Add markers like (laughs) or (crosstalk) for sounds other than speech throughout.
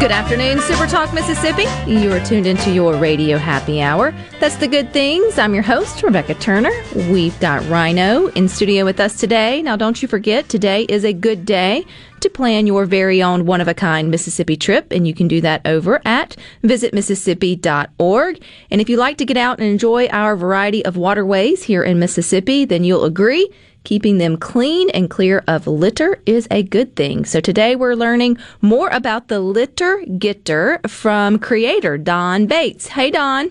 Good afternoon, Super Talk Mississippi. You are tuned into your radio happy hour. That's the good things. I'm your host, Rebecca Turner. We've got Rhino in studio with us today. Now, don't you forget, today is a good day to plan your very own one of a kind Mississippi trip, and you can do that over at visitmississippi.org. And if you like to get out and enjoy our variety of waterways here in Mississippi, then you'll agree Keeping them clean and clear of litter is a good thing. So today we're learning more about the litter getter from creator Don Bates. Hey Don.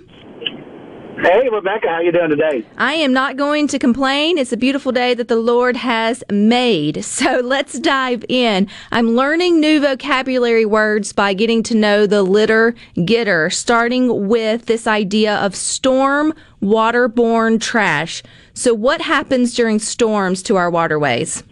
Hey, Rebecca, how you doing today? I am not going to complain. It's a beautiful day that the Lord has made. (laughs) So let's dive in. I'm learning new vocabulary words by getting to know the litter getter, starting with this idea of storm waterborne trash. So what happens during storms to our waterways?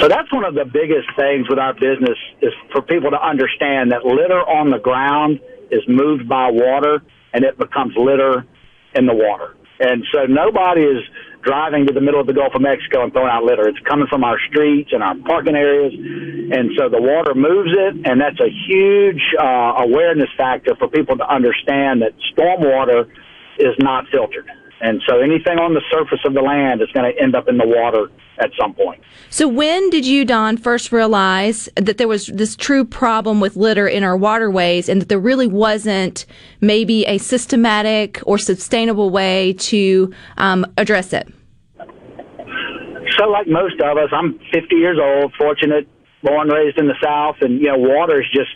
So that's one of the biggest things with our business is for people to understand that litter on the ground is moved by water and it becomes litter in the water. And so nobody is driving to the middle of the Gulf of Mexico and throwing out litter. It's coming from our streets and our parking areas. And so the water moves it, and that's a huge uh, awareness factor for people to understand that stormwater is not filtered. And so anything on the surface of the land is going to end up in the water at some point. So when did you, Don, first realize that there was this true problem with litter in our waterways and that there really wasn't maybe a systematic or sustainable way to um, address it? So, like most of us, I'm 50 years old, fortunate, born, and raised in the South, and, you know, water is just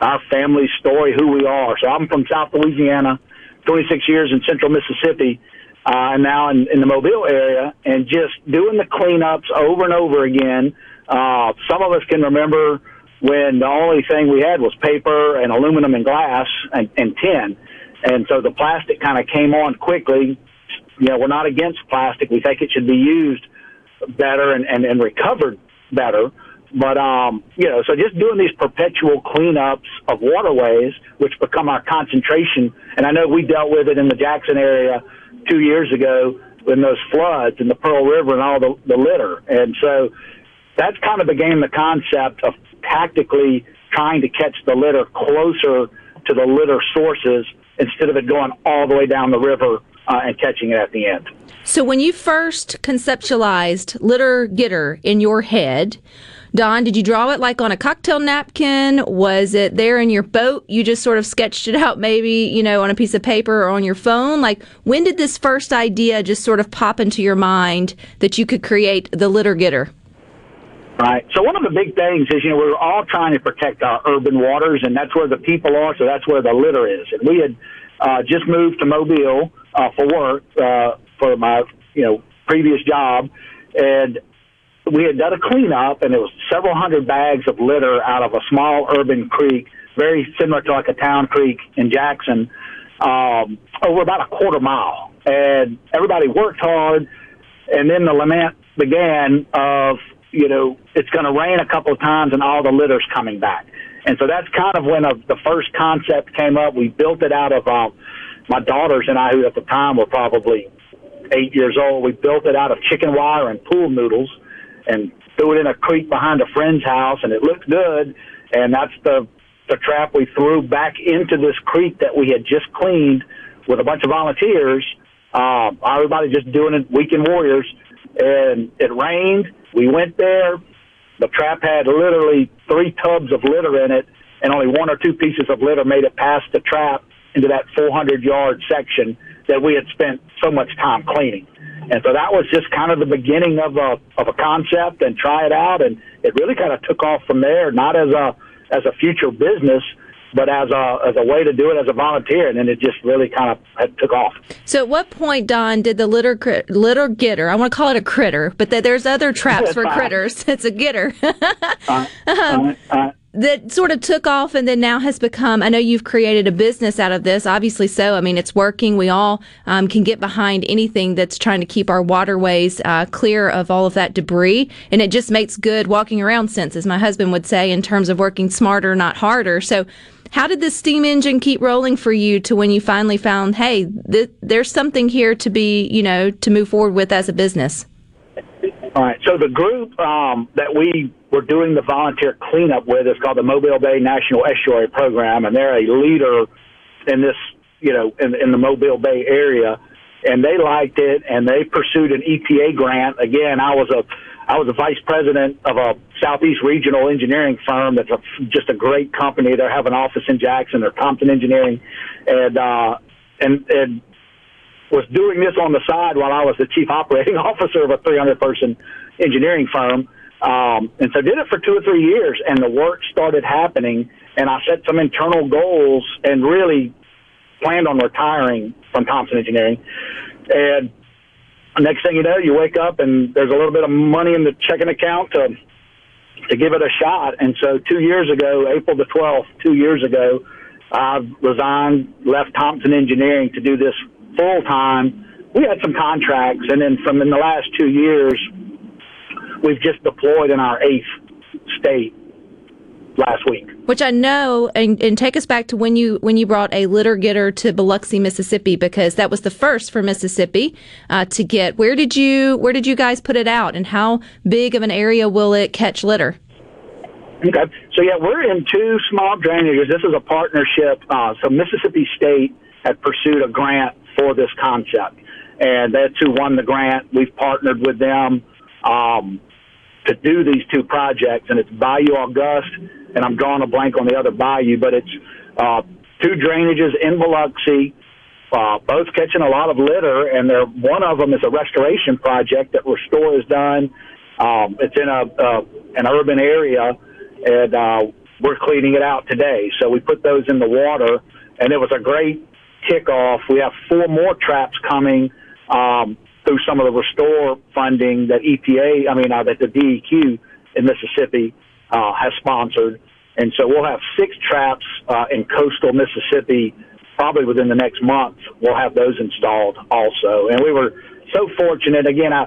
our family's story, who we are. So I'm from South Louisiana, 26 years in central Mississippi, uh, now in, in the Mobile area, and just doing the cleanups over and over again. Uh, some of us can remember when the only thing we had was paper and aluminum and glass and, and tin. And so the plastic kind of came on quickly. You know, we're not against plastic. We think it should be used better and, and, and recovered better. But, um, you know, so just doing these perpetual cleanups of waterways, which become our concentration. And I know we dealt with it in the Jackson area two years ago in those floods in the Pearl River and all the, the litter. And so that's kind of began the concept of tactically trying to catch the litter closer to the litter sources instead of it going all the way down the river uh, and catching it at the end. So when you first conceptualized litter getter in your head, Don, did you draw it like on a cocktail napkin? Was it there in your boat? You just sort of sketched it out maybe, you know, on a piece of paper or on your phone? Like when did this first idea just sort of pop into your mind that you could create the litter getter? Right. So one of the big things is, you know, we're all trying to protect our urban waters, and that's where the people are. So that's where the litter is. And we had uh, just moved to Mobile uh, for work uh, for my, you know, previous job, and we had done a cleanup, and it was several hundred bags of litter out of a small urban creek, very similar to like a town creek in Jackson, um, over about a quarter mile. And everybody worked hard, and then the lament began of you know, it's going to rain a couple of times and all the litter's coming back. And so that's kind of when a, the first concept came up. We built it out of um, my daughters and I, who at the time were probably eight years old. We built it out of chicken wire and pool noodles and threw it in a creek behind a friend's house, and it looked good. And that's the the trap we threw back into this creek that we had just cleaned with a bunch of volunteers. Uh, everybody just doing it, weekend warriors. And it rained. We went there. The trap had literally three tubs of litter in it, and only one or two pieces of litter made it past the trap into that 400 yard section that we had spent so much time cleaning. And so that was just kind of the beginning of a of a concept and try it out, and it really kind of took off from there. Not as a as a future business, but as a as a way to do it as a volunteer, and then it just really kind of took off. So, at what point, Don, did the litter crit- litter getter? I want to call it a critter, but th- there's other traps for critters. (laughs) It's a getter (laughs) Uh, uh, that sort of took off, and then now has become. I know you've created a business out of this. Obviously, so. I mean, it's working. We all um, can get behind anything that's trying to keep our waterways uh, clear of all of that debris, and it just makes good walking around sense, as my husband would say, in terms of working smarter, not harder. So. How did this steam engine keep rolling for you to when you finally found, hey, th- there's something here to be, you know, to move forward with as a business? All right. So the group um, that we were doing the volunteer cleanup with is called the Mobile Bay National Estuary Program, and they're a leader in this, you know, in, in the Mobile Bay area. And they liked it, and they pursued an EPA grant. Again, I was a I was a vice president of a Southeast Regional Engineering firm that's a, just a great company. They have an office in Jackson. They're Thompson Engineering, and uh, and and was doing this on the side while I was the chief operating (laughs) officer of a 300 person engineering firm. Um, and so did it for two or three years and the work started happening and I set some internal goals and really planned on retiring from Thompson Engineering. And next thing you know, you wake up and there's a little bit of money in the checking account to, to give it a shot. And so two years ago, April the 12th, two years ago, I resigned, left Thompson Engineering to do this full time. We had some contracts, and then from in the last two years, we've just deployed in our eighth state last week. Which I know, and, and take us back to when you when you brought a litter getter to Biloxi, Mississippi, because that was the first for Mississippi uh, to get. Where did you where did you guys put it out, and how big of an area will it catch litter? Okay. So yeah, we're in two small drainages. This is a partnership. Uh, so Mississippi State had pursued a grant for this concept, and that's who won the grant. We've partnered with them um, to do these two projects, and it's Bayou Auguste, and I'm drawing a blank on the other bayou, but it's uh, two drainages in Biloxi. Uh, both catching a lot of litter, and they're, one of them is a restoration project that Restore has done. Um, it's in a uh, an urban area, and uh, we're cleaning it out today. So we put those in the water, and it was a great kickoff. We have four more traps coming um, through some of the restore funding that EPA, I mean, uh, that the DEQ in Mississippi uh, has sponsored, and so we'll have six traps uh, in coastal Mississippi. Probably within the next month, we'll have those installed also. And we were so fortunate. Again, I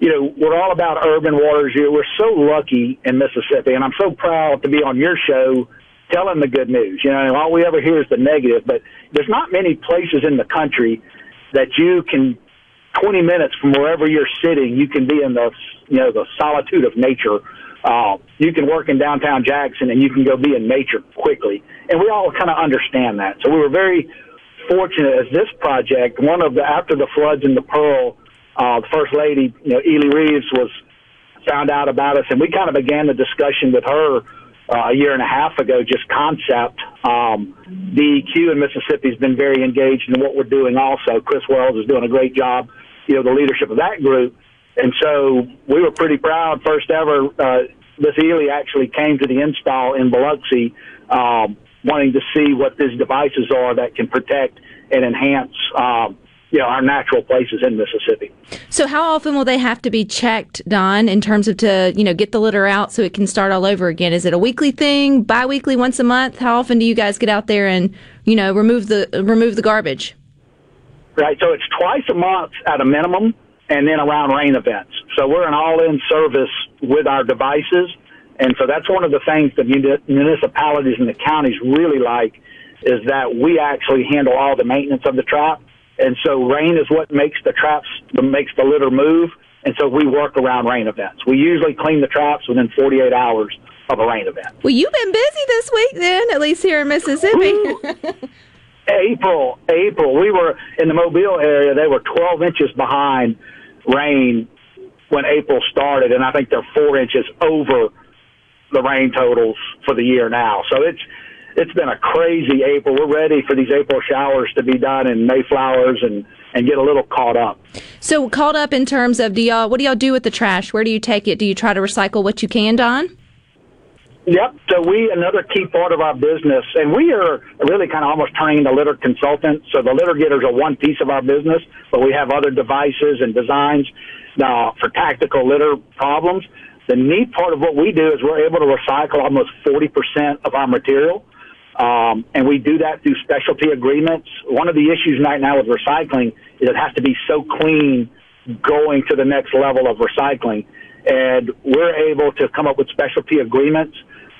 you know, we're all about urban waters here. We're so lucky in Mississippi, and I'm so proud to be on your show telling the good news. You know, all we ever hear is the negative, but there's not many places in the country that you can 20 minutes from wherever you're sitting, you can be in the, you know, the solitude of nature. Uh, you can work in downtown Jackson and you can go be in nature quickly. And we all kind of understand that. So we were very fortunate as this project, one of the, after the floods in the Pearl, uh, the first lady, you know, Elee Reeves was found out about us and we kind of began the discussion with her uh, a year and a half ago, just concept. Um, DEQ in Mississippi has been very engaged in what we're doing also. Chris Wells is doing a great job, you know, the leadership of that group. And so we were pretty proud. First ever, uh, Miss Elee actually came to the install in Biloxi, um, wanting to see what these devices are that can protect and enhance, um, you know, our natural places in Mississippi. So, how often will they have to be checked, Don, in terms of to you know get the litter out so it can start all over again? Is it a weekly thing, biweekly, once a month? How often do you guys get out there and you know remove the remove the garbage? Right. So it's twice a month at a minimum, and then around rain events. So we're an all-in service with our devices, and so that's one of the things that municipalities and the counties really like is that we actually handle all the maintenance of the trap. And so rain is what makes the traps, makes the litter move. And so we work around rain events. We usually clean the traps within 48 hours of a rain event. Well, you've been busy this week, then, at least here in Mississippi. (laughs) April, April, we were in the Mobile area. They were 12 inches behind rain when April started, and I think they're four inches over the rain totals for the year now. So it's it's been a crazy April. We're ready for these April showers to be done and Mayflowers and and get a little caught up. so, caught up in terms of do y'all what do y'all do with the trash? Where do you take it? Do you try to recycle what you can, Don? Yep. So we another key part of our business, and we are really kind of almost turning into litter consultants. So the litter getters are one piece of our business, but we have other devices and designs uh, for tactical litter problems. The neat part of what we do is we're able to recycle almost 40% of our material. Um, and we do that through specialty agreements. One of the issues right now with recycling is it has to be so clean going to the next level of recycling. And we're able to come up with specialty agreements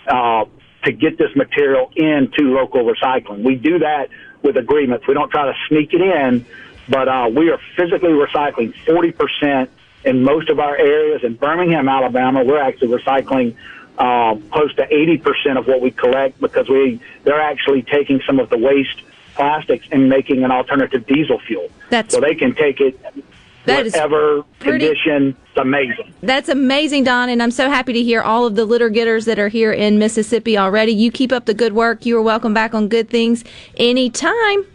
uh, to get this material into local recycling. We do that with agreements. We don't try to sneak it in, but uh, we are physically recycling 40% in most of our areas. In Birmingham, Alabama, we're actually recycling uh, close to 80% of what we collect because we they're actually taking some of the waste plastics and making an alternative diesel fuel. That's so they can take it that whatever pretty, condition. It's amazing. That's amazing, Don, and I'm so happy to hear all of the litter getters that are here in Mississippi already. You keep up the good work. You are welcome back on Good Things anytime.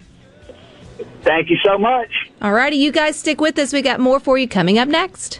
Thank you so much. All righty, you guys stick with us. We got more for you coming up next.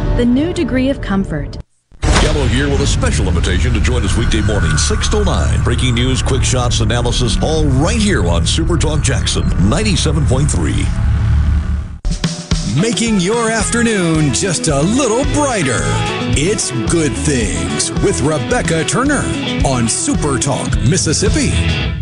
the new degree of comfort. Gallo here with a special invitation to join us weekday morning, 6 to 9. Breaking news, quick shots, analysis, all right here on Super Talk Jackson 97.3. Making your afternoon just a little brighter. It's Good Things with Rebecca Turner on Super Talk, Mississippi.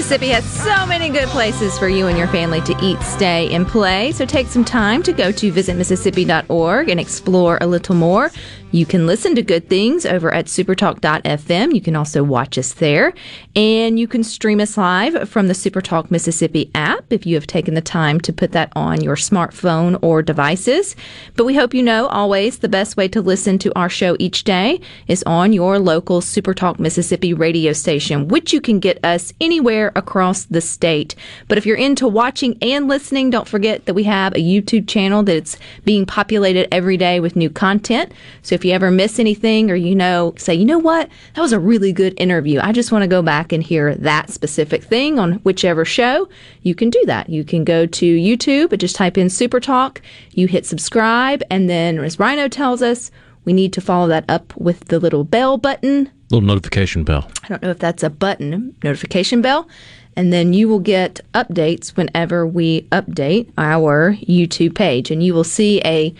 Mississippi has so many good places for you and your family to eat, stay, and play. So take some time to go to visitmississippi.org and explore a little more. You can listen to good things over at supertalk.fm. You can also watch us there. And you can stream us live from the Supertalk Mississippi app if you have taken the time to put that on your smartphone or devices. But we hope you know always the best way to listen to our show each day is on your local Supertalk Mississippi radio station, which you can get us anywhere across the state. But if you're into watching and listening, don't forget that we have a YouTube channel that's being populated every day with new content. So if you ever miss anything or you know, say, you know what, that was a really good interview. I just want to go back and hear that specific thing on whichever show. You can do that. You can go to YouTube and just type in Super Talk. You hit subscribe, and then as Rhino tells us, we need to follow that up with the little bell button. Little notification bell. I don't know if that's a button, notification bell. And then you will get updates whenever we update our YouTube page. And you will see a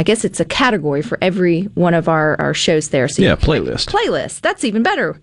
I guess it's a category for every one of our, our shows there. So Yeah, playlist. Playlist. That's even better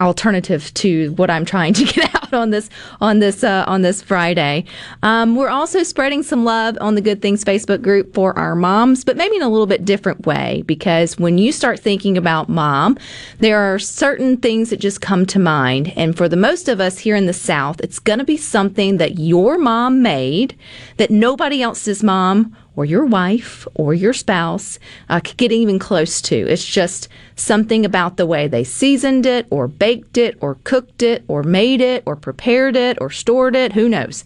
alternative to what I'm trying to (laughs) get out on this on this uh, on this Friday. Um, we're also spreading some love on the Good Things Facebook group for our moms, but maybe in a little bit different way because when you start thinking about mom, there are certain things that just come to mind, and for the most of us here in the South, it's going to be something that your mom made that nobody else's mom or your wife or your spouse uh, could get even close to. It's just something about the way they seasoned it or baked it or cooked it or made it or prepared it or stored it. Who knows?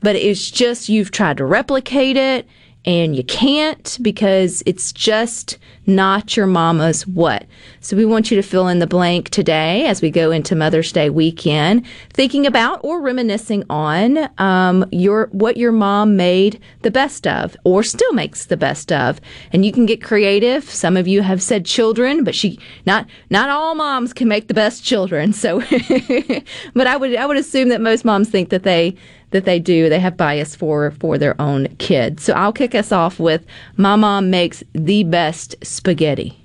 But it's just you've tried to replicate it and you can't because it's just not your mama's what. So we want you to fill in the blank today as we go into Mother's Day weekend, thinking about or reminiscing on um, your what your mom made the best of or still makes the best of. And you can get creative. Some of you have said children, but she not not all moms can make the best children. So, (laughs) but I would I would assume that most moms think that they that they do. They have bias for for their own kids. So I'll kick us off with my mom makes the best spaghetti.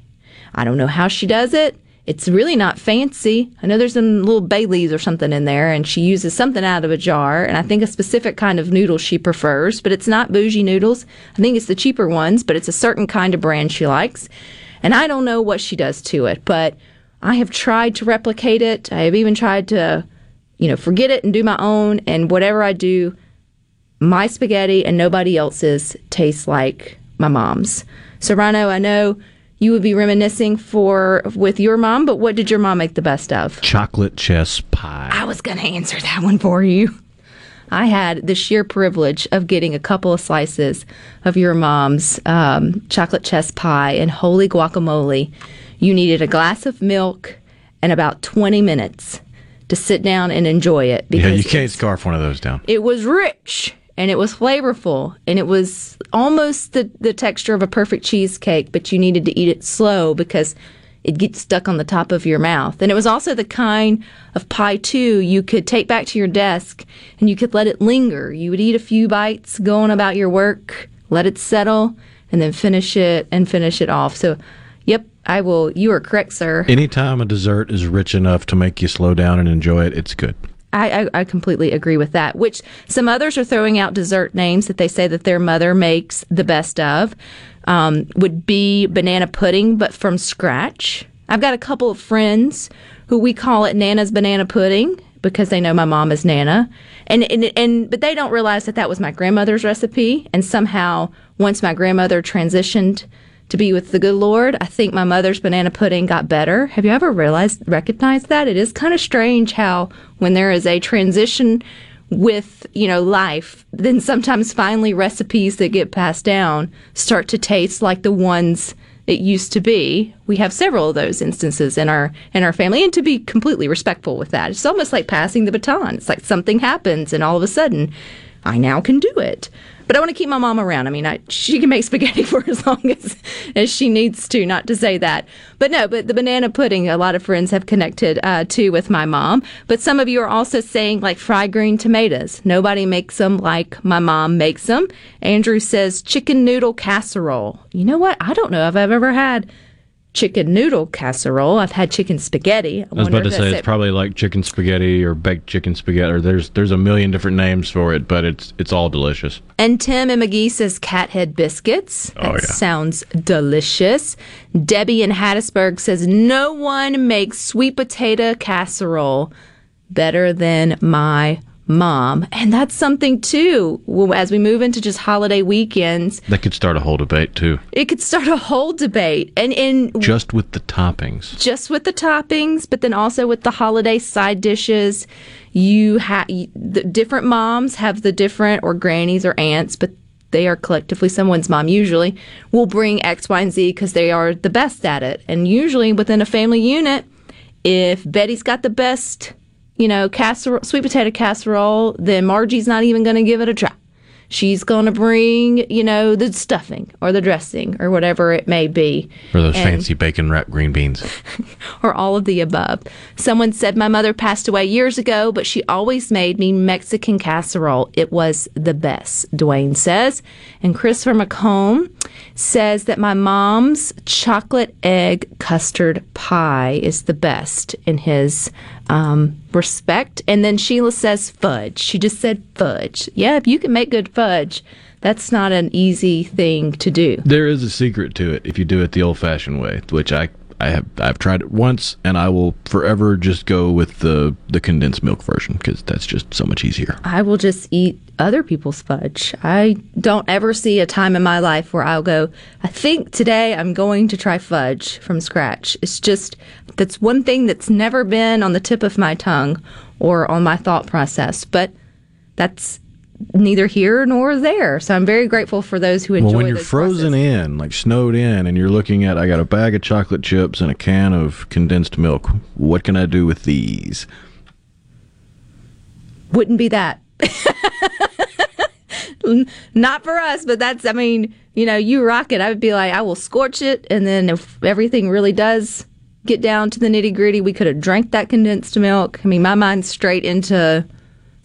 I don't know how she does it. It's really not fancy. I know there's some little bay leaves or something in there, and she uses something out of a jar, and I think a specific kind of noodle she prefers, but it's not bougie noodles. I think it's the cheaper ones, but it's a certain kind of brand she likes. And I don't know what she does to it, but I have tried to replicate it. I have even tried to you know, forget it and do my own. And whatever I do, my spaghetti and nobody else's tastes like my mom's. So, Rhino, I know you would be reminiscing for with your mom, but what did your mom make the best of? Chocolate chess pie. I was going to answer that one for you. I had the sheer privilege of getting a couple of slices of your mom's um, chocolate chess pie and holy guacamole. You needed a glass of milk and about 20 minutes to sit down and enjoy it Yeah, you can't scarf one of those down. it was rich and it was flavorful and it was almost the, the texture of a perfect cheesecake, but you needed to eat it slow because it gets stuck on the top of your mouth. And it was also the kind of pie, too, you could take back to your desk and you could let it linger. You would eat a few bites going about your work, let it settle, and then finish it and finish it off. So, yep, I will. You are correct, sir. Anytime a dessert is rich enough to make you slow down and enjoy it, it's good. I, I, I completely agree with that. Which some others are throwing out dessert names that they say that their mother makes the best of. Um, would be banana pudding, but from scratch. I've got a couple of friends who we call it Nana's banana pudding because they know my mom is Nana, and and, and but they don't realize that that was my grandmother's recipe. And somehow, once my grandmother transitioned to be with the good Lord, I think my mother's banana pudding got better. Have you ever realized, recognized that? It is kind of strange how when there is a transition with, you know, life, then sometimes finally recipes that get passed down start to taste like the ones it used to be. We have several of those instances in our in our family and to be completely respectful with that. It's almost like passing the baton. It's like something happens and all of a sudden I now can do it. But I want to keep my mom around. I mean, I, she can make spaghetti (laughs) for as long as, as she needs to, not to say that. But no, but the banana pudding, a lot of friends have connected uh, to with my mom. But some of you are also saying like fried green tomatoes. Nobody makes them like my mom makes them. Andrew says chicken noodle casserole. You know what? I don't know if I've ever had chicken noodle casserole. I've had chicken spaghetti. I was wonder about to say it's probably like chicken spaghetti or baked chicken spaghetti. Or there's there's a million different names for it, but it's it's all delicious. And Tim and McGee says cathead biscuits. Oh, that Oh, yeah. sounds delicious. Debbie in Hattiesburg says no one makes sweet potato casserole better than my mom. And that's something too. As we move into just holiday weekends, That could start a whole debate too, it could start a whole debate. And and just with the toppings. just with the toppings, but then also with the holiday side dishes. You have the different moms have the different or grannies or aunts, but they are collectively someone's mom. Usually, will bring X, Y, and Z because they are the best at it. And usually within a family unit, if Betty's got the best, you know, casserole, sweet potato casserole, then Margie's not even going to give it a try. She's going to bring, you know, the stuffing or the dressing or whatever it may be. Or those And- fancy bacon wrapped green beans. (laughs) or all of the above. Someone said my mother passed away years ago, but she always made me Mexican casserole. It was the best, Dwayne says. And Christopher McComb says that my mom's chocolate egg custard pie is the best in his um, respect. And then Sheila says fudge. She just said fudge. Yeah, if you can make good fudge, that's not an easy thing to do. There is a secret to it if you do it the old fashioned way, which I I have I've tried it once and I will forever just go with the the condensed milk version because that's just so much easier. I will just eat other people's fudge. I don't ever see a time in my life where I'll go, I think today I'm going to try fudge from scratch. It's just, that's one thing that's never been on the tip of my tongue or on my thought process. But that's neither here nor there. So I'm very grateful for those who enjoy well, when you're frozen in, like snowed in, and you're looking at, I got a bag of chocolate chips and a can of condensed milk. What can I do with these? wouldn't be that. (laughs) Not for us, but that's, I mean, you know, you rock it. I would be like, I will scorch it. And then if everything really does get down to the nitty gritty, we could have drank that condensed milk. I mean, my mind's straight into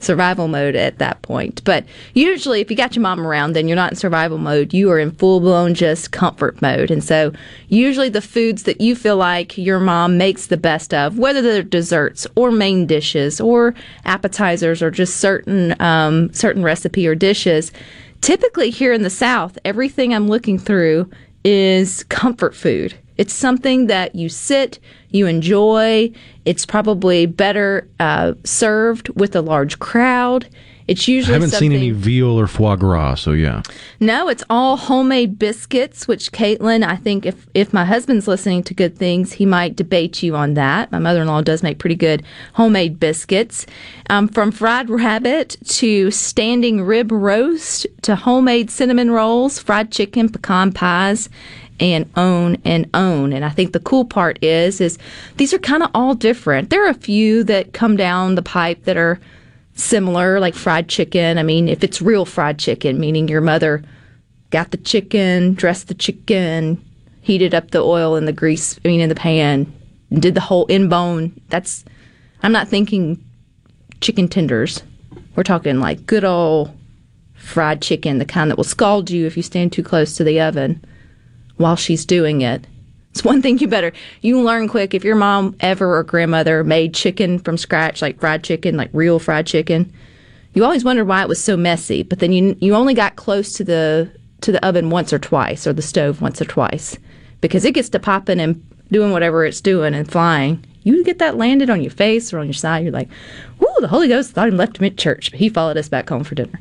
survival mode at that point. But usually, if you got your mom around, then you're not in survival mode. You are in full blown just comfort mode. And so, usually, the foods that you feel like your mom makes the best of, whether they're desserts or main dishes or appetizers or just certain um, certain recipe or dishes, typically here in the South, everything I'm looking through is comfort food. It's something that you sit, you enjoy. It's probably better uh, served with a large crowd. It's usually I haven't something. seen any veal or foie gras, so yeah. No, it's all homemade biscuits, which Caitlin, I think if, if my husband's listening to good things, he might debate you on that. My mother in law does make pretty good homemade biscuits. Um, from fried rabbit to standing rib roast to homemade cinnamon rolls, fried chicken, pecan pies, and own and own. And I think the cool part is, is these are kind of all different. There are a few that come down the pipe that are similar, like fried chicken. I mean, if it's real fried chicken, meaning your mother got the chicken, dressed the chicken, heated up the oil and the grease, I mean, in the pan, and did the whole in bone. That's, I'm not thinking chicken tenders. We're talking like good old fried chicken, the kind that will scald you if you stand too close to the oven while she's doing it. It's one thing you better you learn quick if your mom ever or grandmother made chicken from scratch, like fried chicken, like real fried chicken. You always wondered why it was so messy, but then you you only got close to the to the oven once or twice or the stove once or twice because it gets to popping and doing whatever it's doing and flying. You get that landed on your face or on your side, you're like, "Whoo, the Holy Ghost thought he left him at church, but he followed us back home for dinner."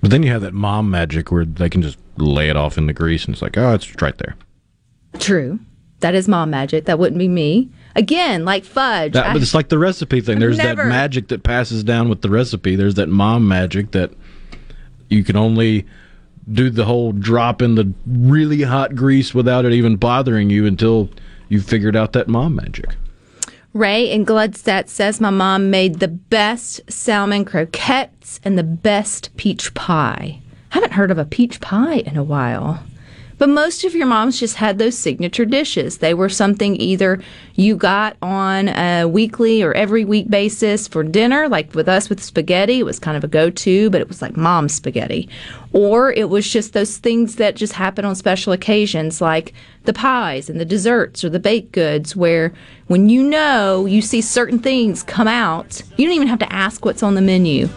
But then you have that mom magic where they can just lay it off in the grease and it's like, oh, it's right there. True. That is mom magic. That wouldn't be me. Again, like fudge. That, but it's like the recipe thing. There's never- that magic that passes down with the recipe. There's that mom magic that you can only do the whole drop in the really hot grease without it even bothering you until you've figured out that mom magic. Ray in Gluckstadt says my mom made the best salmon croquettes and the best peach pie. Haven't heard of a peach pie in a while. But most of your moms just had those signature dishes. They were something either you got on a weekly or every week basis for dinner, like with us with spaghetti, it was kind of a go to, but it was like mom's spaghetti. Or it was just those things that just happen on special occasions, like the pies and the desserts or the baked goods, where when you know you see certain things come out, you don't even have to ask what's on the menu.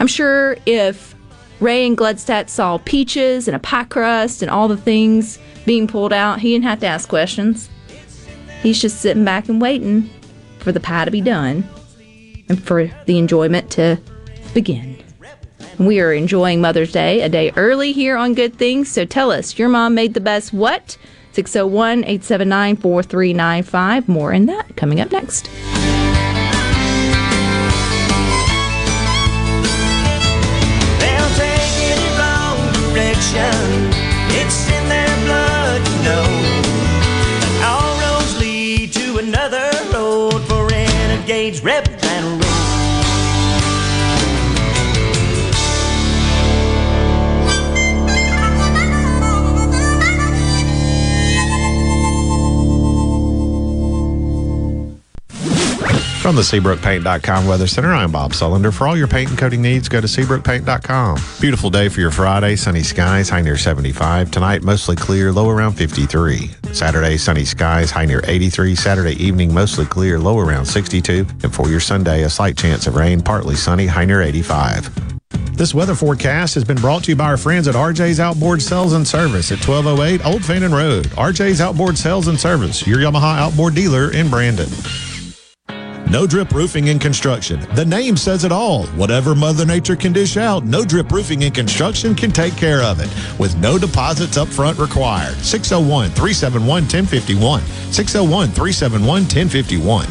I'm sure if Ray and Gluckstadt saw peaches and a pie crust and all the things being pulled out. He didn't have to ask questions. He's just sitting back and waiting for the pie to be done and for the enjoyment to begin. We are enjoying Mother's Day a day early here on Good Things, so tell us, your mom made the best what? 601 879 4395. More in that coming up next. Direction. It's in their blood, you know. All roads lead to another road for renegades, rebels, From the SeabrookPaint.com Weather Center, I'm Bob Sullender. For all your paint and coating needs, go to SeabrookPaint.com. Beautiful day for your Friday. Sunny skies, high near 75. Tonight, mostly clear, low around 53. Saturday, sunny skies, high near 83. Saturday evening, mostly clear, low around 62. And for your Sunday, a slight chance of rain, partly sunny, high near 85. This weather forecast has been brought to you by our friends at RJ's Outboard Sales and Service at 1208 Old Fannin Road. RJ's Outboard Sales and Service, your Yamaha outboard dealer in Brandon. No Drip Roofing and Construction. The name says it all. Whatever Mother Nature can dish out, No Drip Roofing and Construction can take care of it with no deposits up front required. 601 371 1051. 601 371 1051.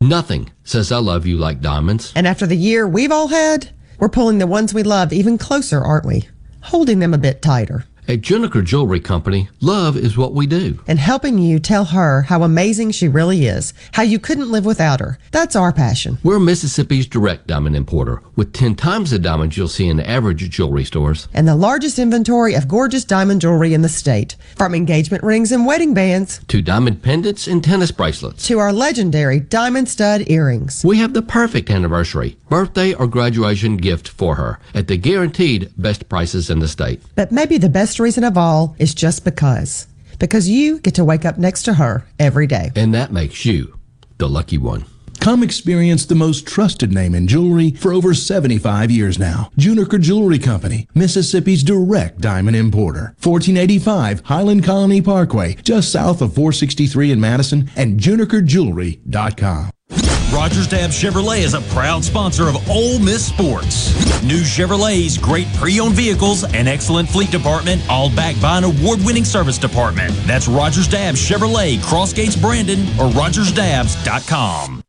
Nothing says I love you like diamonds. And after the year we've all had, we're pulling the ones we love even closer, aren't we? Holding them a bit tighter. At Juniker Jewelry Company, love is what we do. And helping you tell her how amazing she really is, how you couldn't live without her. That's our passion. We're Mississippi's direct diamond importer, with 10 times the diamonds you'll see in average jewelry stores. And the largest inventory of gorgeous diamond jewelry in the state. From engagement rings and wedding bands To diamond pendants and tennis bracelets. to our legendary diamond stud earrings. We have the perfect anniversary, birthday, or graduation gift for her at the guaranteed best prices in the state. But maybe the best reason of all is just because. Because you get to wake up next to her every day. And that makes you the lucky one. Come experience the most trusted name in jewelry for over 75 years now. Juniker Jewelry Company, Mississippi's direct diamond importer. 1485 Highland Colony Parkway, just south of 463 in Madison, and junikerjewelry.com. Rogers Dabbs Chevrolet is a proud sponsor of Ole Miss Sports. New Chevrolets, great pre-owned vehicles, and excellent fleet department, all backed by an award-winning service department. That's Rogers Dabbs Chevrolet, Crossgates Brandon, or RogersDabbs.com.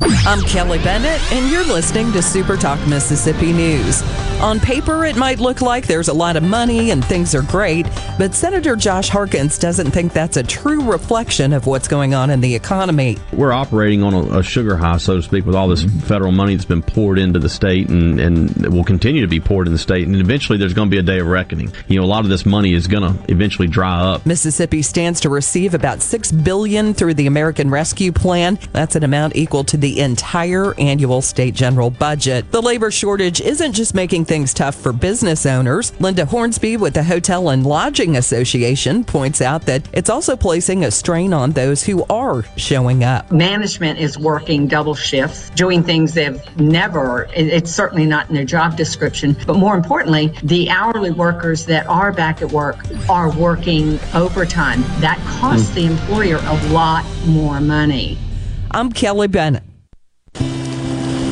I'm Kelly Bennett, and you're listening to Super Talk Mississippi News. On paper, it might look like there's a lot of money and things are great, but Senator Josh Harkins doesn't think that's a true reflection of what's going on in the economy. We're operating on a, a sugar high, so to speak, with all this mm-hmm. federal money that's been poured into the state and, and will continue to be poured in the state. And eventually there's going to be a day of reckoning. You know, a lot of this money is going to eventually dry up. Mississippi stands to receive about 6 billion through the American Rescue Plan. That's an amount equal to the the entire annual state general budget. The labor shortage isn't just making things tough for business owners. Linda Hornsby with the Hotel and Lodging Association points out that it's also placing a strain on those who are showing up. Management is working double shifts, doing things they've never, it's certainly not in their job description, but more importantly, the hourly workers that are back at work are working overtime. That costs hmm. the employer a lot more money. I'm Kelly Bennett.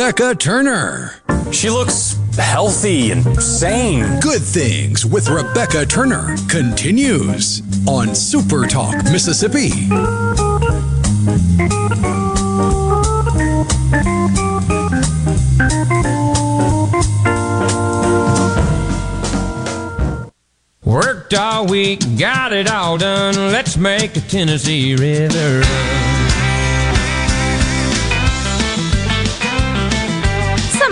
Becca Turner. She looks healthy and sane. Good Things with Rebecca Turner continues on Super Talk, Mississippi. Worked all week, got it all done. Let's make the Tennessee River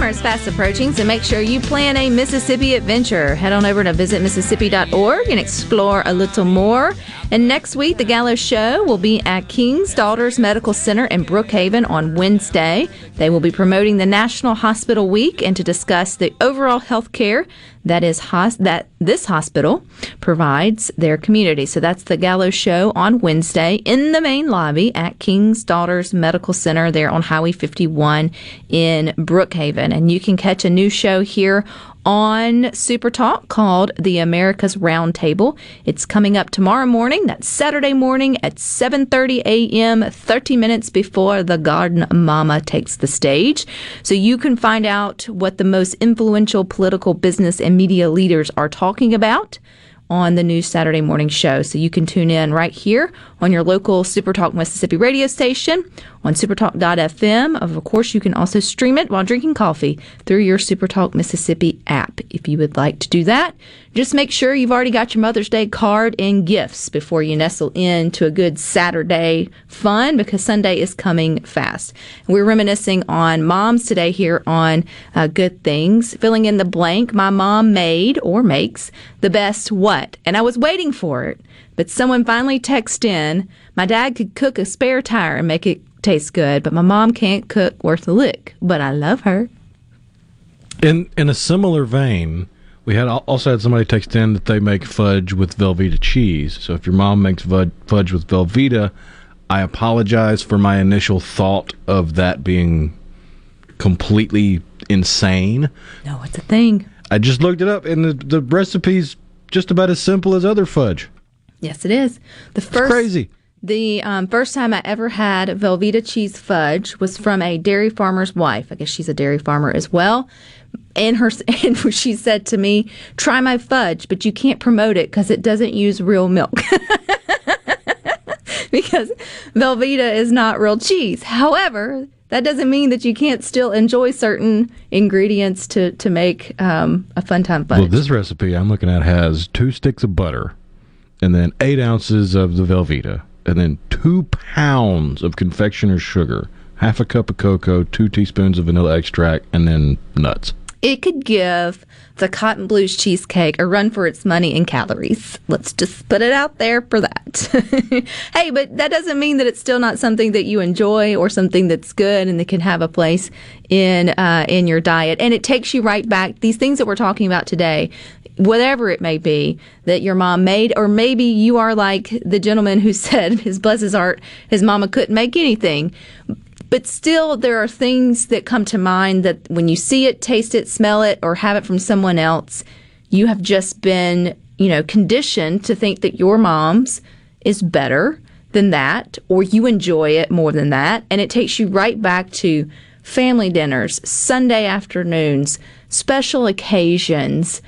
Is fast approaching, so make sure you plan a Mississippi adventure. Head on over to visitmississippi.org and explore a little more. And next week, the Gallo Show will be at King's Daughters Medical Center in Brookhaven on Wednesday. They will be promoting the National Hospital Week and to discuss the overall health care that is that this hospital provides their community. So that's the Gallo Show on Wednesday in the main lobby at King's Daughters Medical Center there on Highway 51 in Brookhaven. And you can catch a new show here on Super Talk called The America's Roundtable. It's coming up tomorrow morning. That's Saturday morning at 7:30 a.m. 30 minutes before the Garden Mama takes the stage. So you can find out what the most influential political, business, and media leaders are talking about on the new Saturday morning show. So you can tune in right here on your local Supertalk Mississippi radio station on supertalk.fm. Of course, you can also stream it while drinking coffee through your Supertalk Mississippi app if you would like to do that. Just make sure you've already got your Mother's Day card and gifts before you nestle in to a good Saturday fun because Sunday is coming fast. We're reminiscing on moms today here on uh, Good Things, filling in the blank. My mom made or makes the best what? And I was waiting for it, but someone finally texted in, my dad could cook a spare tire and make it taste good, but my mom can't cook worth a lick, but I love her. In in a similar vein, we had also had somebody text in that they make fudge with Velveeta cheese. So if your mom makes fudge with Velveeta, I apologize for my initial thought of that being completely insane. No, it's a thing. I just looked it up, and the, the recipe's just about as simple as other fudge. Yes, it is. The first crazy. The um, first time I ever had Velveeta cheese fudge was from a dairy farmer's wife. I guess she's a dairy farmer as well. And her (laughs) and she said to me, "Try my fudge, but you can't promote it because it doesn't use real milk." (laughs) because Velveeta is not real cheese. However, that doesn't mean that you can't still enjoy certain ingredients to to make um, a fun time fudge. Well, this recipe I'm looking at has two sticks of butter, and then eight ounces of the Velveeta, and then two pounds of confectioner's sugar, half a cup of cocoa, two teaspoons of vanilla extract, and then nuts. It could give the Cotton Blues cheesecake a run for its money in calories. Let's just put it out there for that. (laughs) hey, but that doesn't mean that it's still not something that you enjoy or something that's good and that can have a place in uh, in your diet. And it takes you right back. These things that we're talking about today, whatever it may be that your mom made, or maybe you are like the gentleman who (laughs) said his bless his heart, his mama couldn't make anything. But still, there are things that come to mind that when you see it, taste it, smell it, or have it from someone else, you have just been, you know, conditioned to think that your mom's is better than that, or you enjoy it more than that. And it takes you right back to family dinners, Sunday afternoons, special occasions,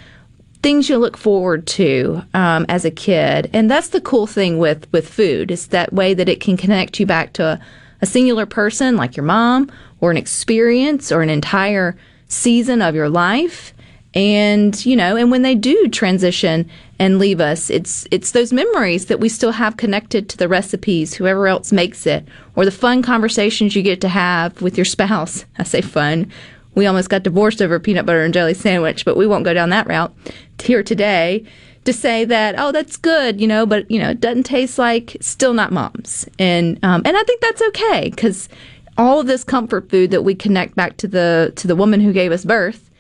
things you look forward to um, as a kid. And that's the cool thing with, with food. It's that way that it can connect you back to a, a singular person like your mom or an experience or an entire season of your life. And you know and when they do transition and leave us it's it's those memories that we still have connected to the recipes whoever else makes it or the fun conversations you get to have with your spouse. (laughs) I say fun. We almost got divorced over a peanut butter and jelly sandwich but we won't go down that route here today to say that oh that's good you know but you know it doesn't taste like still not mom's. And um, and I think that's okay because all of this comfort food that we connect back to the to the woman who gave us birth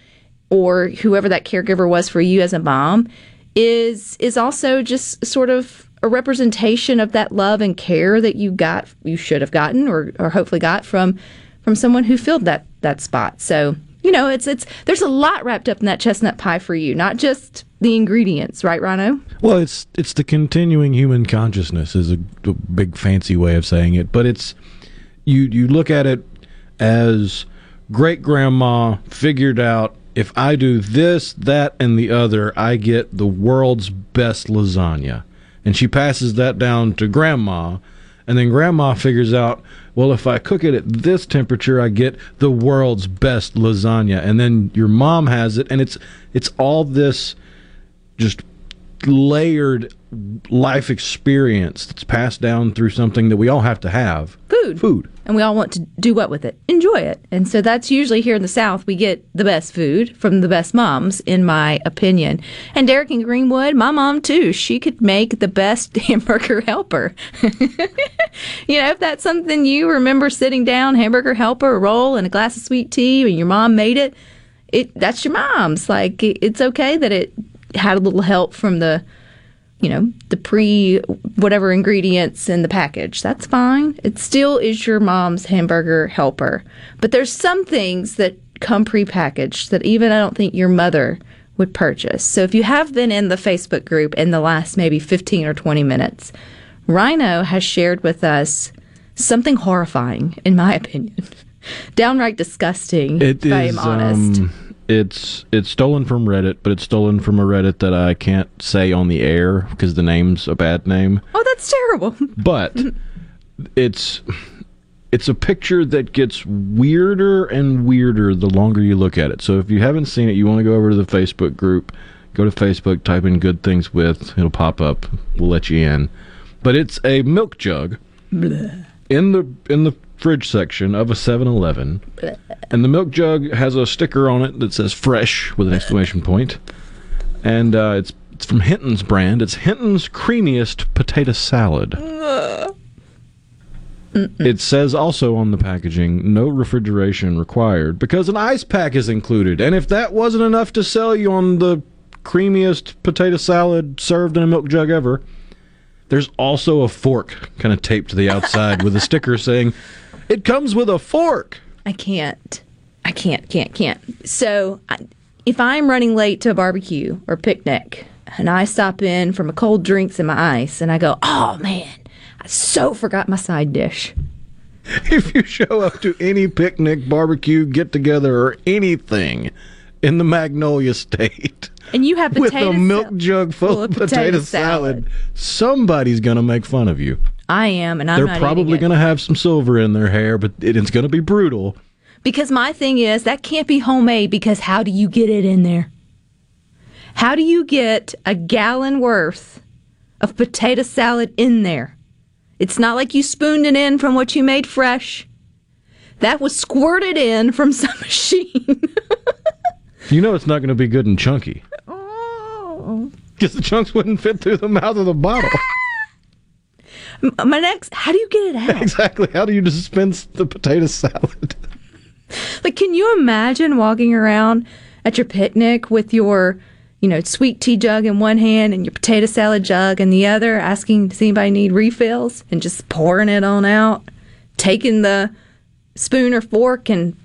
or whoever that caregiver was for you as a mom is is also just sort of a representation of that love and care that you got you should have gotten or or hopefully got from from someone who filled that that spot. So you know, it's it's there's a lot wrapped up in that chestnut pie for you, not just the ingredients, right, Rhino? Well, it's it's the continuing human consciousness is a, a big fancy way of saying it, but it's you you look at it as great grandma figured out if I do this, that, and the other, I get the world's best lasagna. And she passes that down to grandma, and then grandma figures out, well, if I cook it at this temperature, I get the world's best lasagna. And then your mom has it, and it's it's all this just layered life experience that's passed down through something that we all have to have. Food. Food. And we all want to do what with it? Enjoy it. And so that's usually here in the South, we get the best food from the best moms, in my opinion. And Derek in Greenwood, my mom too, she could make the best (laughs) hamburger helper. (laughs) you know, if that's something you remember sitting down, hamburger helper, a roll, and a glass of sweet tea, and your mom made it, it that's your mom's. Like, it's okay that it had a little help from the you know, the pre whatever ingredients in the package. That's fine. It still is your mom's hamburger helper. But there's some things that come pre-packaged that even I don't think your mother would purchase. So if you have been in the Facebook group in the last maybe 15 or 20 minutes, Rhino has shared with us something horrifying in my (laughs) opinion. Downright disgusting, It if I am honest. Um, it's it's stolen from Reddit, but it's stolen from a Reddit that I can't say on the air because the name's a bad name. oh, that's terrible. (laughs) But it's it's a picture that gets weirder and weirder the longer you look at it. So if you haven't seen it, you want to go over to the Facebook group, go to Facebook, type in "good things with," it'll pop up. We'll let you in. But it's a milk jug in the in the fridge section of a 7-Eleven. And the milk jug has a sticker on it that says fresh with an exclamation. And uh, it's it's from Hinton's brand. It's Hinton's creamiest potato salad. It says also on the packaging, no refrigeration required because an ice pack is included. And if that wasn't enough to sell you on the creamiest potato salad served in a milk jug ever, there's also a fork kind of taped to the outside with a sticker saying, it comes with a fork. I can't. I can't, can't, can't. So, I, if I'm running late to a barbecue or picnic and I stop in for my cold drinks and my ice and I go, oh man, I so forgot my side dish. (laughs) If you show up to any picnic, barbecue, get together, or anything in the Magnolia State And you have (laughs) with a milk jug full, of potato, salad, somebody's going to make fun of you. I am, and I'm They're probably going to have some silver in their hair, but it, it's going to be brutal. Because my thing is, that can't be homemade because how do you get it in there? How do you get a gallon worth of potato salad in there? It's not like you spooned it in from what you made fresh. that was squirted in from (laughs) some machine. You know it's not going to be good and chunky. Oh. Because the chunks wouldn't fit through the mouth of the bottle. (laughs) (laughs) My next, how do you get it out? (laughs) exactly. How do you dispense the potato salad? (laughs) Like, can you imagine walking around at your picnic with your, you know, sweet tea jug in one hand and your potato salad jug in the other, asking does anybody need refills, and just pouring it on out, taking the spoon or fork and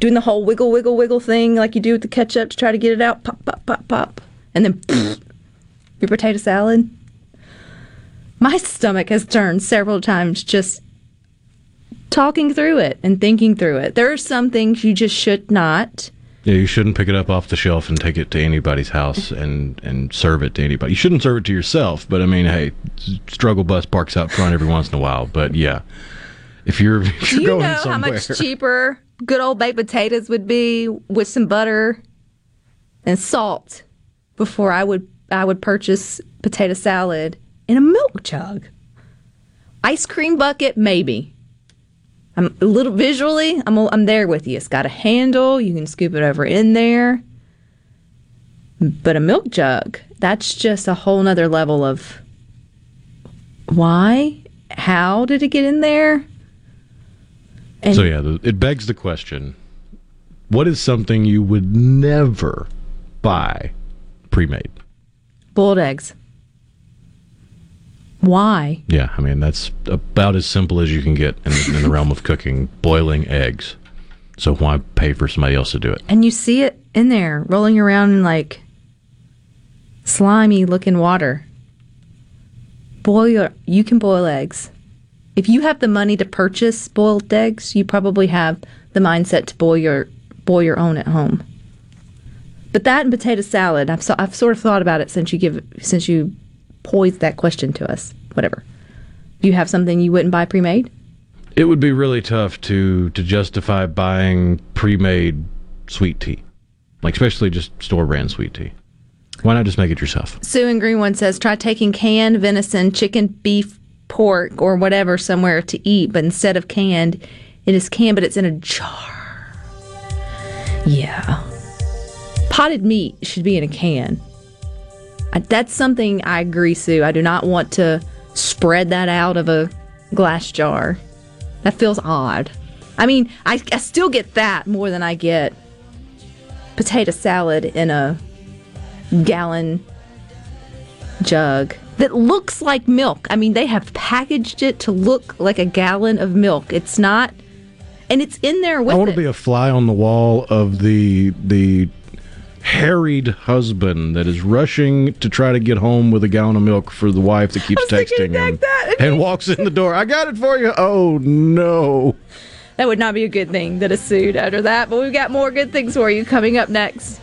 doing the whole wiggle, wiggle, wiggle thing like you do with the ketchup to try to get it out, pop, pop, pop, pop, and then your potato salad. My stomach has turned several times just talking through it and thinking through it. There are some things you just should not. Yeah, you shouldn't pick it up off the shelf and take it to anybody's house and and serve it to anybody. You shouldn't serve it to yourself, but I mean, hey, struggle bus parks out front every once in a while. But yeah, if you're, (laughs) if Do you're you going know how somewhere, much cheaper good old baked potatoes would be with some butter and salt before I would I would purchase potato salad in a milk jug. Ice cream bucket, maybe. I'm a little visually, I'm I'm there with you. It's got a handle, you can scoop it over in there. But a milk jug, that's just a whole nother level of why? How did it get in there? And so yeah, the, it begs the question: What is something you would never buy pre-made? boiled eggs. Why? Yeah, I mean that's about as simple as you can get in, in the realm of cooking, (laughs) boiling eggs. So why pay for somebody else to do it? And you see it in there rolling around in like slimy looking water. Boil your, you can boil eggs. If you have the money to purchase boiled eggs, you probably have the mindset to boil your boil your own at home. But that and potato salad, I've so, I've sort of thought about it since you give since you posed that question to us. Whatever. Do you have something you wouldn't buy pre-made? It would be really tough to to justify buying pre-made sweet tea, like especially just store brand sweet tea. Why not just make it yourself? Sue in Greenwood says try taking canned venison, chicken, beef, pork, or whatever somewhere to eat, but instead of canned, it is canned, but it's in a jar. Yeah. Potted meat should be in a can. I, that's something I agree, Sue. I do not want to spread that out of a glass jar. That feels odd. I mean, I, I still get that more than I get potato salad in a gallon jug that looks like milk. I mean, they have packaged it to look like a gallon of milk. It's not, and it's in there with I want to be a fly on the wall of the the harried husband that is rushing to try to get home with a gallon of milk for the wife that keeps texting him (laughs) and walks in the door. I got it for you. Oh no. that would not be a good thing that is sued after that. But we've got more good things for you coming up next.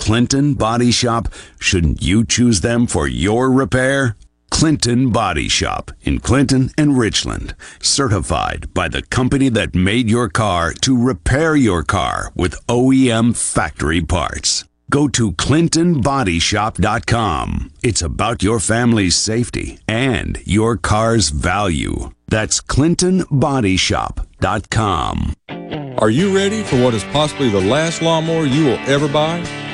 Clinton Body Shop, shouldn't you choose them for your repair? Clinton Body Shop in Clinton and Richland. Certified by the company that made your car to repair your car with OEM factory parts. Go to ClintonBodyShop.com. It's about your family's safety and your car's value. That's ClintonBodyShop.com. Are you ready for what is possibly the last lawnmower you will ever buy?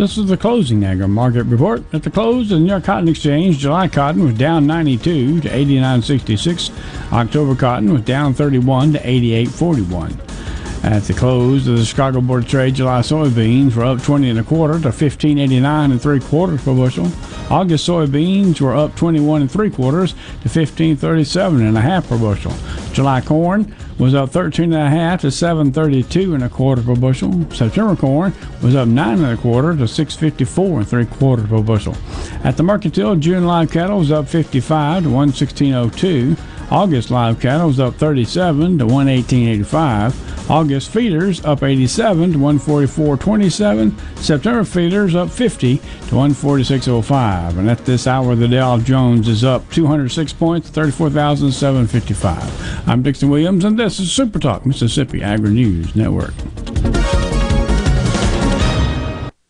This is the closing agri market report. At the close of the New York Cotton Exchange, July cotton was down 92 to 89.66. October cotton was down 31 to 88.41. At the close of the Chicago Board of Trade, July soybeans were up 20 and a quarter to 15.89 and three quarters per bushel. August soybeans were up 21 and three quarters to 15.37 and a half per bushel. July corn was up 13 and a half to 7.32 and a quarter per bushel. September corn was up nine and a quarter to 6.54 and three quarters per bushel. At the mercantile, June live cattle was up 55 to 116.02. August live cattle was up 37 to 118.85. August feeders up 87 to 144.27. September feeders up 50 to 146.05. And at this hour, the Dow Jones is up 206 points, 34,755. I'm Dixon Williams, and this is Super Talk Mississippi Agri News Network.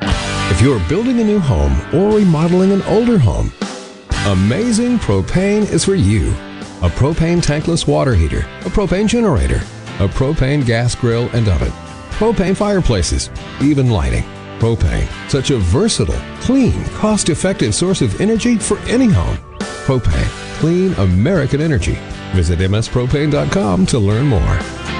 If you're building a new home or remodeling an older home, Amazing Propane is for you. A propane tankless water heater, a propane generator, a propane gas grill and oven, propane fireplaces, even lighting. Propane, such a versatile, clean, cost effective source of energy for any home. Propane, clean American energy. Visit mspropane.com to learn more.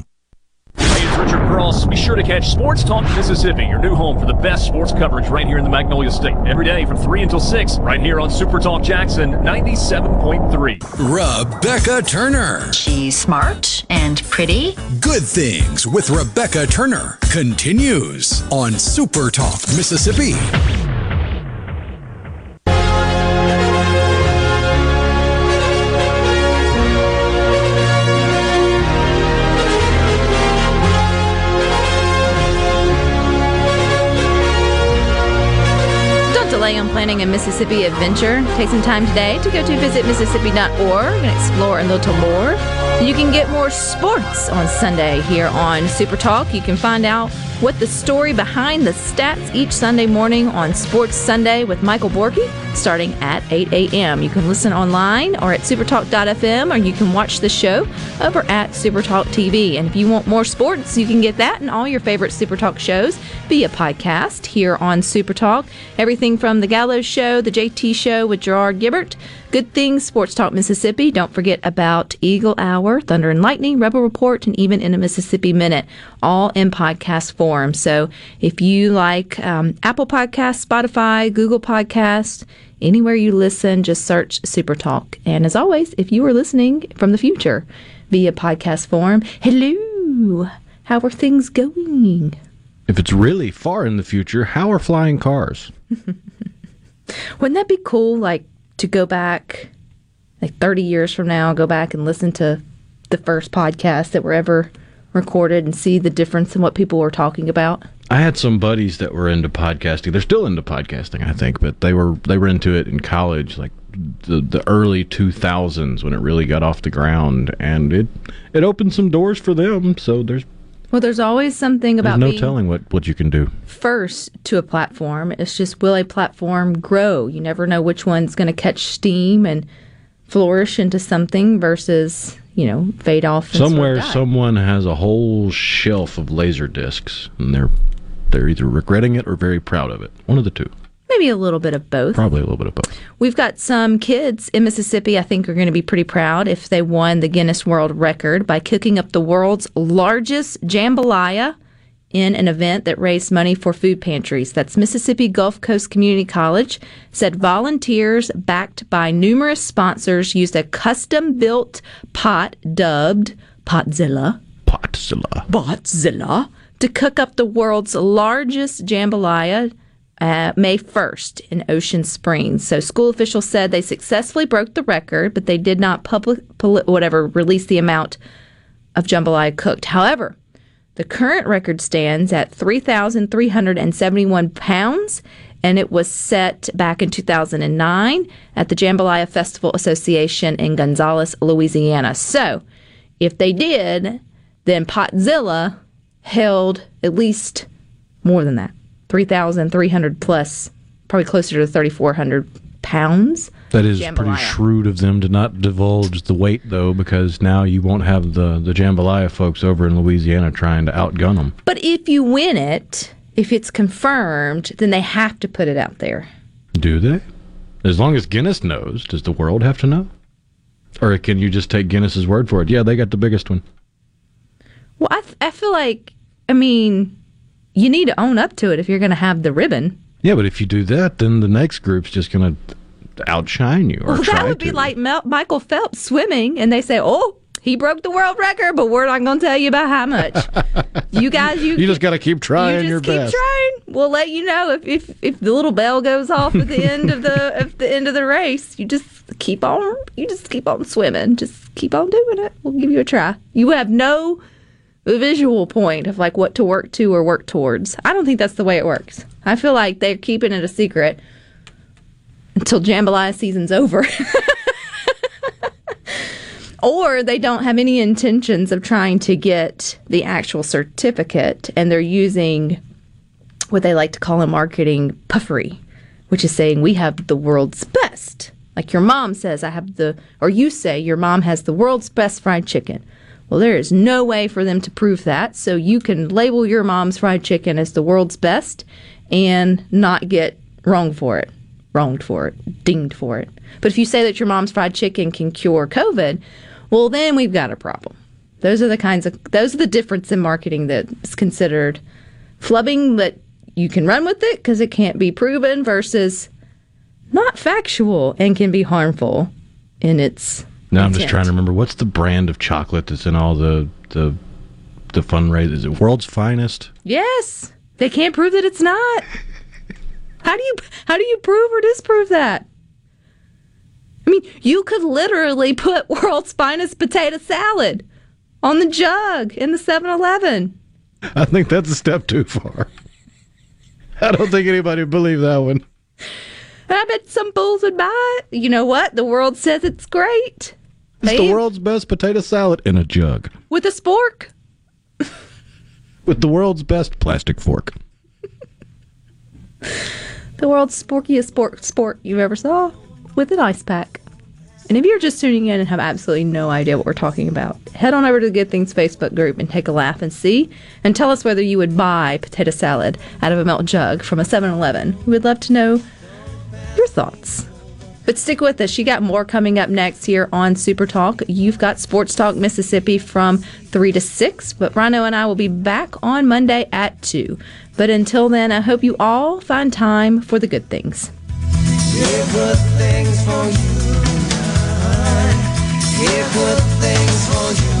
Hey, it's Richard Cross. Be sure to catch Sports Talk Mississippi, your new home for the best sports coverage right here in the Magnolia State. Every day from 3 until 6, right here on Super Talk Jackson 97.3. Rebecca Turner. She's smart and pretty. Good Things with Rebecca Turner continues on Super Talk Mississippi. Planning a Mississippi adventure. Take some time today to go to visitmississippi.org and explore a little more. You can get more sports on Sunday here on Super Talk. You can find out what the story behind the stats each Sunday morning on Sports Sunday with Michael Borky starting at 8 a.m. You can listen online or at supertalk.fm or you can watch the show over at Supertalk TV. And if you want more sports, you can get that and all your favorite Supertalk shows via podcast here on Supertalk. Everything from The Gallo's Show, The JT Show with Gerard Gibert, Good Things, Sports Talk Mississippi. Don't forget about Eagle Hour, Thunder and Lightning, Rebel Report, and even in a Mississippi Minute, all in podcast form. So if you like um, Apple Podcasts, Spotify, Google Podcasts, anywhere you listen, just search Super Talk. And as always, if you are listening from the future via podcast form, hello, how are things going? If it's really far in the future, how are flying cars? (laughs) Wouldn't that be cool? Like to go back, like 30 years from now, go back and listen to the first podcast that were ever recorded and see the difference in what people were talking about? I had some buddies that were into podcasting. They're still into podcasting, I think, but they were they were into it in college, like the the early two thousands when it really got off the ground, and it it opened some doors for them. So there's Well, there's always something there's about no being telling what what you can do. first to a platform. It's just will a platform grow? You never know which one's going to catch steam and flourish into something versus you know fade off. And sort of Somewhere, someone has a whole shelf of laser discs, and they're they're either regretting it or very proud of it. One of the two. Maybe a little bit of both. Probably a little bit of both. We've got some kids in Mississippi I think are going to be pretty proud if they won the Guinness World Record by cooking up the world's largest jambalaya in an event that raised money for food pantries. That's Mississippi Gulf Coast Community College said volunteers backed by numerous sponsors used a custom built pot dubbed Potzilla. Potzilla. Potzilla to cook up the world's largest jambalaya uh, May 1st in Ocean Springs. So school officials said they successfully broke the record, but they did not public poli- whatever release the amount of jambalaya cooked. However, the current record stands at 3,371 pounds, and it was set back in 2009 at the Jambalaya Festival Association in Gonzales, Louisiana. So, if they did, then Potzilla held at least more than that 3,300 plus, probably closer to 3,400 pounds. That is pretty shrewd of them to not divulge the weight, though, because now you won't have the, the jambalaya folks over in Louisiana trying to outgun them. But if you win it, if it's confirmed, then they have to put it out there. Do they? As long as Guinness knows, does the world have to know? Or can you just take Guinness's word for it? Yeah, they got the biggest one. Well, I I feel like, I mean, you need to own up to it if you're going to have the ribbon. Yeah, but if you do that, then the next group's just going to outshine you. Or Well, that would to. be like Mel- Michael Phelps swimming, and they say, "Oh, he broke the world record, but we're not going to tell you about how much." (laughs) you guys, you You just got to keep trying you your just keep best. trying. We'll let you know if, if if the little bell goes off at the end of the (laughs) at the end of the race. You just keep on. You just keep on swimming. Just keep on doing it. We'll give you a try. You have no visual point of like what to work to or work towards. I don't think that's the way it works. I feel like they're keeping it a secret until jambalaya season's over. or they don't have any intentions of trying to get the actual certificate and they're using what they like to call in marketing puffery, which is saying we have the world's best. Like your mom says, I have the, or you say your mom has the world's best fried chicken. Well, there is no way for them to prove that. So you can label your mom's fried chicken as the world's best and not get wrong for it, wronged for it, dinged for it. But if you say that your mom's fried chicken can cure COVID, well, then we've got a problem. Those are the kinds of, those are the difference in marketing that is considered flubbing, but you can run with it because it can't be proven versus not factual and can be harmful in its Now I'm just trying to remember what's the brand of chocolate that's in all the the the fundraisers. Is it World's Finest? Yes, they can't prove that it's not. How do you how do you prove or disprove that? I mean, you could literally put (laughs) world's finest potato salad on the jug in the 7-Eleven. I think that's a step too far. I don't think anybody would believe that one. I bet some fools would buy it. You know what? The world says it's great. It's the world's best potato salad in a jug with a spork. with the world's best plastic fork. (laughs) The world's sporkiest sport sport you ever saw with an ice pack. And if you're just tuning in and have absolutely no idea what we're talking about, head on over to the Good Things Facebook group and take a laugh and see, and tell us whether you would buy potato salad out of a milk jug from a 7-Eleven. We would love to know your thoughts. But stick with us. You got more coming up next here on Super Talk. You've got Sports Talk Mississippi from 3 to 6, but Rhino and I will be back on Monday at 2. But until then, I hope you all find time for the good things. Here things for you.